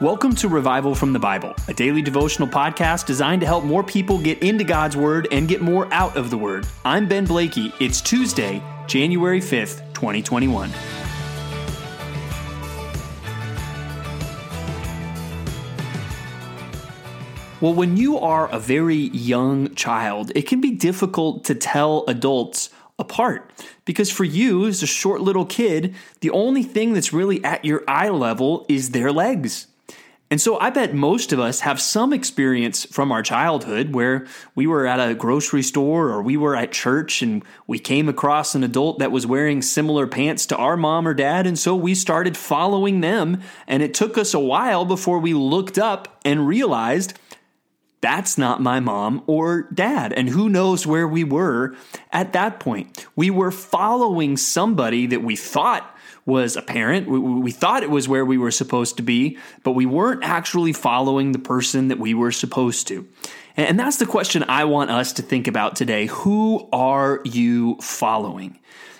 Welcome to Revival from the Bible, a daily devotional podcast designed to help more people get into God's Word and get more out of the Word. I'm Ben Blakey. It's Tuesday, January 5th, 2021. Well, when you are a very young child, it can be difficult to tell adults apart. Because for you, as a short little kid, the only thing that's really at your eye level is their legs. And so I bet most of us have some experience from our childhood where we were at a grocery store or we were at church and we came across an adult that was wearing similar pants to our mom or dad. And so we started following them. And it took us a while before we looked up and realized that's not my mom or dad. And who knows where we were at that point. We were following somebody that we thought was apparent. We, we, thought it was where we were supposed to be, but we weren't actually following the person that we were supposed to. And that's the question I want us to think about today. Who are you following?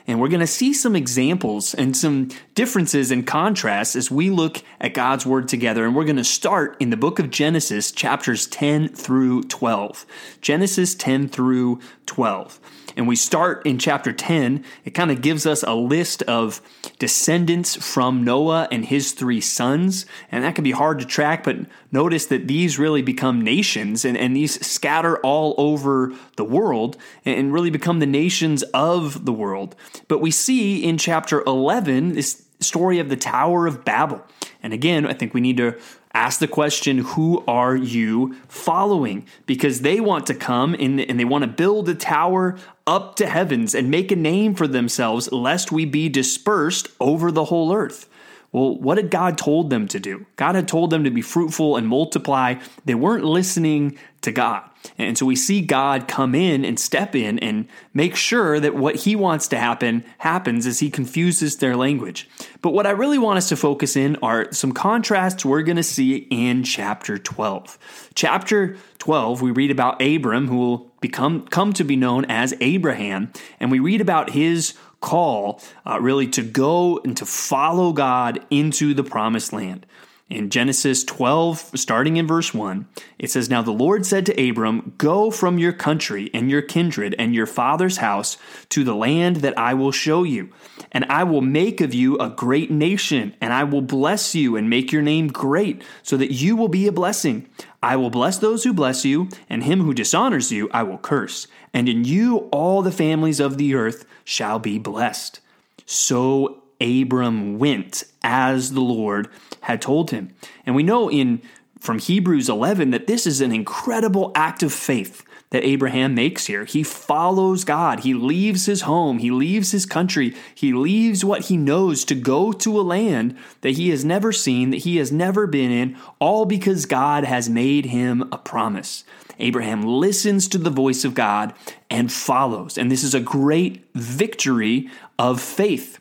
And we're going to see some examples and some differences and contrasts as we look at God's Word together. And we're going to start in the book of Genesis, chapters 10 through 12. Genesis 10 through 12 and we start in chapter 10, it kind of gives us a list of descendants from Noah and his three sons. And that can be hard to track, but notice that these really become nations and, and these scatter all over the world and really become the nations of the world. But we see in chapter 11 this story of the Tower of Babel. And again, I think we need to ask the question who are you following because they want to come and they want to build a tower up to heavens and make a name for themselves lest we be dispersed over the whole earth well, what had God told them to do? God had told them to be fruitful and multiply. They weren't listening to God. And so we see God come in and step in and make sure that what he wants to happen happens as he confuses their language. But what I really want us to focus in are some contrasts we're going to see in chapter 12. Chapter 12, we read about Abram, who will become come to be known as Abraham, and we read about his call uh, really to go and to follow God into the promised land. In Genesis 12, starting in verse 1, it says, Now the Lord said to Abram, Go from your country and your kindred and your father's house to the land that I will show you. And I will make of you a great nation, and I will bless you and make your name great, so that you will be a blessing. I will bless those who bless you, and him who dishonors you I will curse. And in you all the families of the earth shall be blessed. So Abram went as the Lord had told him. And we know in from Hebrews 11 that this is an incredible act of faith that Abraham makes here. He follows God. He leaves his home. He leaves his country. He leaves what he knows to go to a land that he has never seen, that he has never been in, all because God has made him a promise. Abraham listens to the voice of God and follows. And this is a great victory of faith.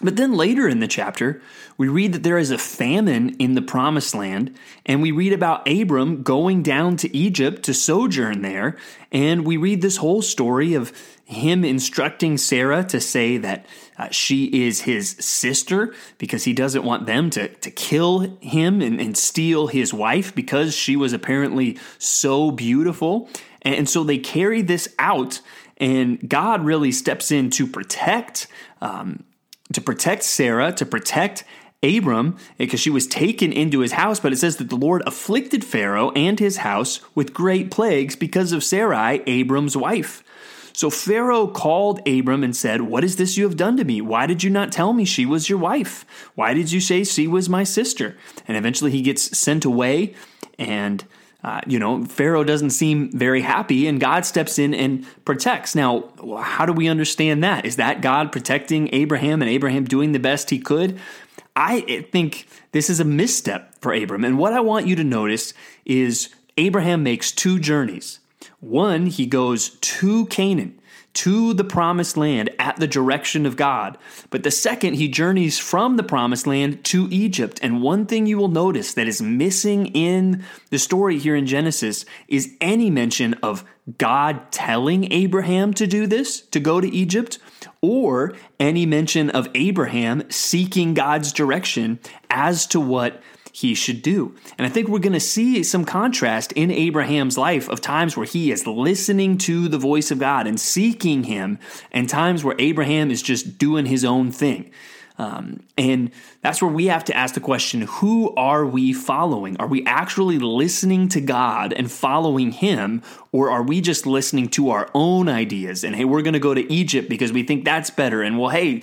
But then later in the chapter, we read that there is a famine in the promised land, and we read about Abram going down to Egypt to sojourn there. And we read this whole story of him instructing Sarah to say that uh, she is his sister because he doesn't want them to, to kill him and, and steal his wife because she was apparently so beautiful. And so they carry this out, and God really steps in to protect um, to protect Sarah, to protect Abram, because she was taken into his house, but it says that the Lord afflicted Pharaoh and his house with great plagues because of Sarai, Abram's wife. So Pharaoh called Abram and said, What is this you have done to me? Why did you not tell me she was your wife? Why did you say she was my sister? And eventually he gets sent away, and uh, you know, Pharaoh doesn't seem very happy, and God steps in and protects. Now, how do we understand that? Is that God protecting Abraham and Abraham doing the best he could? I think this is a misstep for Abram. And what I want you to notice is Abraham makes two journeys. One, he goes to Canaan to the promised land at the direction of God. But the second, he journeys from the promised land to Egypt. And one thing you will notice that is missing in the story here in Genesis is any mention of God telling Abraham to do this, to go to Egypt, or any mention of Abraham seeking God's direction as to what he should do. And I think we're going to see some contrast in Abraham's life of times where he is listening to the voice of God and seeking him, and times where Abraham is just doing his own thing. Um, and that's where we have to ask the question who are we following? Are we actually listening to God and following Him, or are we just listening to our own ideas? And hey, we're going to go to Egypt because we think that's better. And well, hey,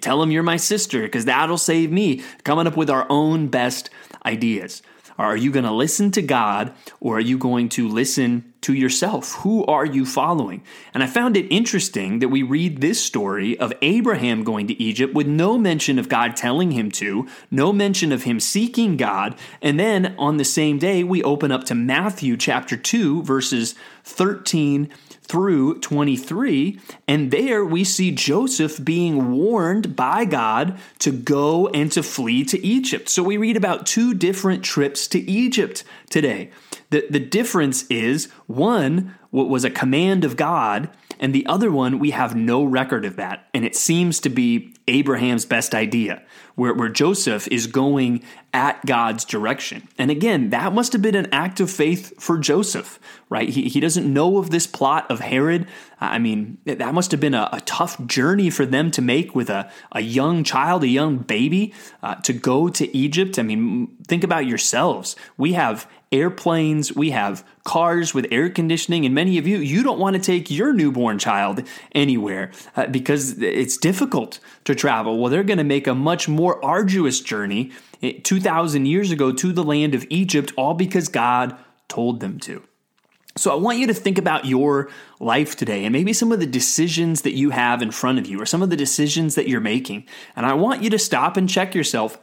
tell them you're my sister because that'll save me. Coming up with our own best ideas. Are you going to listen to God or are you going to listen to yourself? Who are you following? And I found it interesting that we read this story of Abraham going to Egypt with no mention of God telling him to, no mention of him seeking God. And then on the same day, we open up to Matthew chapter 2, verses 13 through 23. And there we see Joseph being warned by God to go and to flee to Egypt. So we read about two different trips to Egypt today. The, the difference is one was a command of God, and the other one, we have no record of that. And it seems to be Abraham's best idea, where, where Joseph is going at God's direction. And again, that must have been an act of faith for Joseph, right? He, he doesn't know of this plot of Herod. I mean, that must have been a, a tough journey for them to make with a, a young child, a young baby, uh, to go to Egypt. I mean, think about yourselves. We have airplanes, we have cars with air conditioning, and many of you, you don't want to take your newborn child anywhere uh, because it's difficult to travel. Well, they're going to make a much more arduous journey eh, 2,000 years ago to the land of Egypt, all because God told them to. So I want you to think about your life today and maybe some of the decisions that you have in front of you or some of the decisions that you're making. And I want you to stop and check yourself.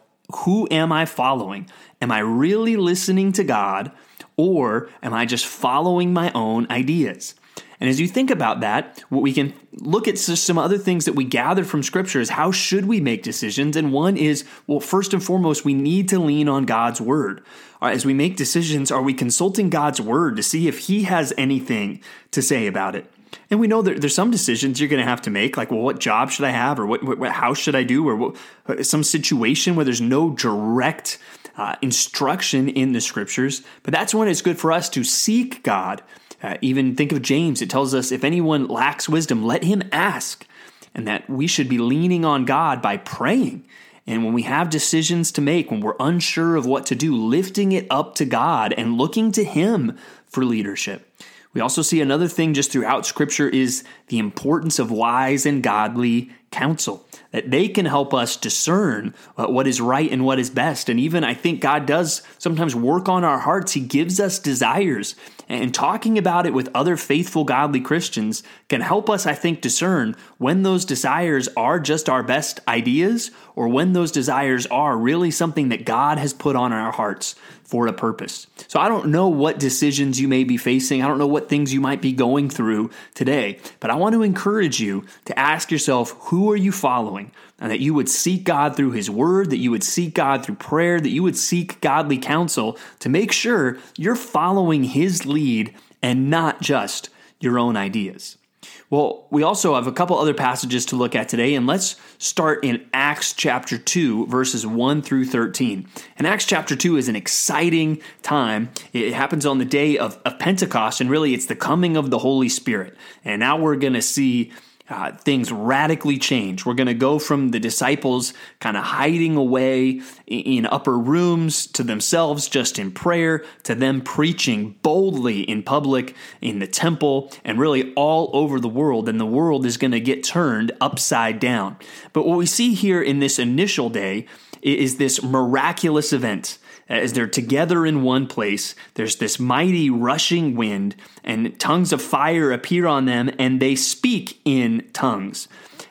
Who am I following? Am I really listening to God or am I just following my own ideas? And as you think about that, what we can look at some other things that we gather from scripture is how should we make decisions? And one is, well, first and foremost, we need to lean on God's word. As we make decisions, are we consulting God's word to see if he has anything to say about it? And we know that there's some decisions you're going to have to make, like, well, what job should I have, or what, what, what house should I do, or what, uh, some situation where there's no direct uh, instruction in the scriptures. But that's when it's good for us to seek God. Uh, even think of James, it tells us if anyone lacks wisdom, let him ask. And that we should be leaning on God by praying. And when we have decisions to make, when we're unsure of what to do, lifting it up to God and looking to Him for leadership. We also see another thing just throughout Scripture is the importance of wise and godly counsel that they can help us discern uh, what is right and what is best. And even I think God does sometimes work on our hearts. He gives us desires. And talking about it with other faithful, godly Christians can help us, I think, discern when those desires are just our best ideas or when those desires are really something that God has put on our hearts for a purpose. So I don't know what decisions you may be facing. I don't know what things you might be going through today, but I want to encourage you to ask yourself, who are you following? And that you would seek God through His Word, that you would seek God through prayer, that you would seek godly counsel to make sure you're following His lead and not just your own ideas. Well, we also have a couple other passages to look at today, and let's start in Acts chapter 2, verses 1 through 13. And Acts chapter 2 is an exciting time. It happens on the day of, of Pentecost, and really it's the coming of the Holy Spirit. And now we're going to see uh, things radically change. We're going to go from the disciples kind of hiding away in upper rooms to themselves just in prayer to them preaching boldly in public, in the temple, and really all over the world. And the world is going to get turned upside down. But what we see here in this initial day is this miraculous event Uh, as they're together in one place, there's this mighty rushing wind, and tongues of fire appear on them, and they speak in tongues.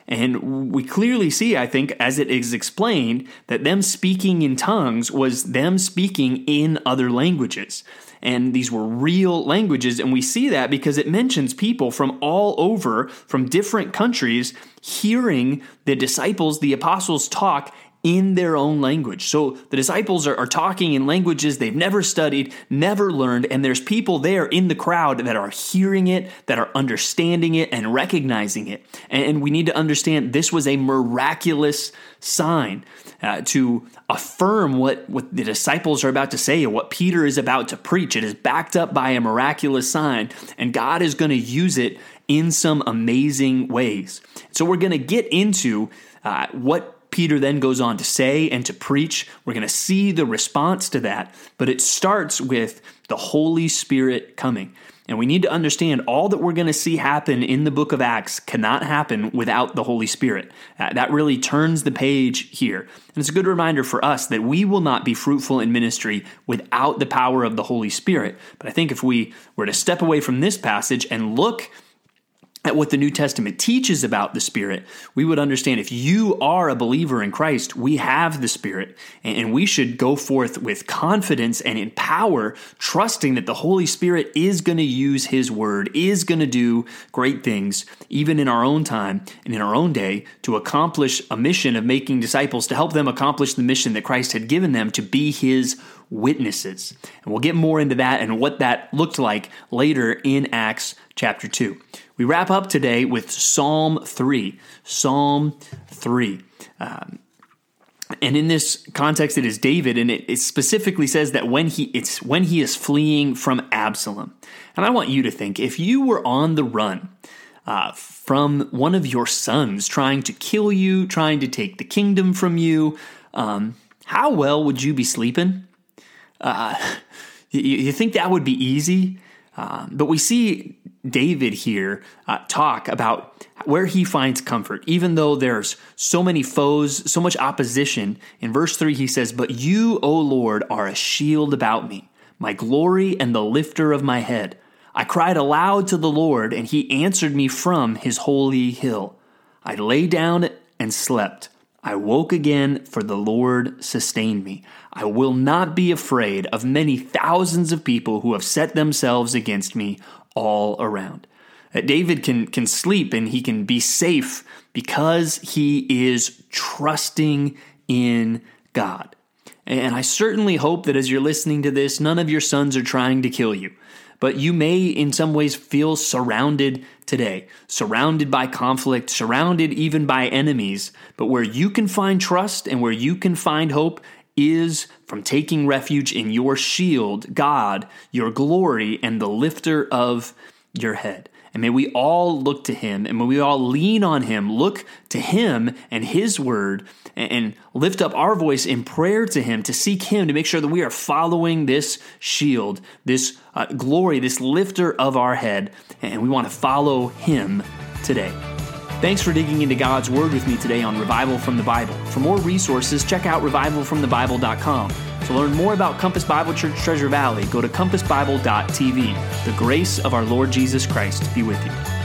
And we clearly see, I think, as it is explained, that them speaking in tongues was them speaking in other languages. And these were real languages. And we see that because it mentions people from all over, from different countries, hearing the disciples, the apostles, talk in their own language. So the disciples are, are, talking in languages they've never studied, never learned, and there's people there in the crowd that are hearing it, that are understanding it, and recognizing it. And, and we need to understand this was a miraculous sign uh, to affirm what, what the disciples are about to say and what Peter is about to preach. It is backed up by a miraculous sign, and God is going to use it in some amazing ways. So we're going to get into uh, what Peter then goes on to say and to preach. We're going to see the response to that, but it starts with the Holy Spirit coming. And we need to understand all that we're going to see happen in the book of Acts cannot happen without the Holy Spirit. Uh, that really turns the page here. And it's a good reminder for us that we will not be fruitful in ministry without the power of the Holy Spirit. But I think if we were to step away from this passage and look at what the New Testament teaches about the Spirit, we would understand if you are a believer in Christ, we have the Spirit, and we should go forth with confidence and in power, trusting that the Holy Spirit is going to use His Word, is going to do great things, even in our own time and in our own day, to accomplish a mission of making disciples, to help them accomplish the mission that Christ had given them to be His witnesses. And we'll get more into that and what that looked like later in Acts chapter 2. We wrap up today with Psalm 3. Psalm 3. Um, and in this context, it is David, and it, it, specifically says that when he it's when he is fleeing from Absalom. And I want you to think if you were on the run uh, from one of your sons trying to kill you, trying to take the kingdom from you, um, how well would you be sleeping? Uh, you, you, think that would be easy? Uh, but we see David here uh, talk about where he finds comfort, even though there's so many foes, so much opposition. In verse 3, he says, But you, O Lord, are a shield about me, my glory and the lifter of my head. I cried aloud to the Lord, and he answered me from his holy hill. I lay down and slept. I woke again, for the Lord sustained me. I will not be afraid of many thousands of people who have set themselves against me all around. Uh, David can, can sleep and he can be safe because he is trusting in God. And I certainly hope that as you're listening to this, none of your sons are trying to kill you. But you may, in some ways, feel surrounded today, surrounded by conflict, surrounded even by enemies. But where you can find trust and where you can find hope is from taking refuge in your shield, God, your glory, and the lifter of your head. And may we all look to him and may we all lean on him, look to him and his word, and lift up our voice in prayer to him to seek him to make sure that we are following this shield, this uh, glory, this lifter of our head. And we want to follow him today. Thanks for digging into God's Word with me today on Revival from the Bible. For more resources, check out revivalfromthebible.com. To learn more about Compass Bible Church Treasure Valley, go to compassbible.tv. The grace of our Lord Jesus Christ be with you.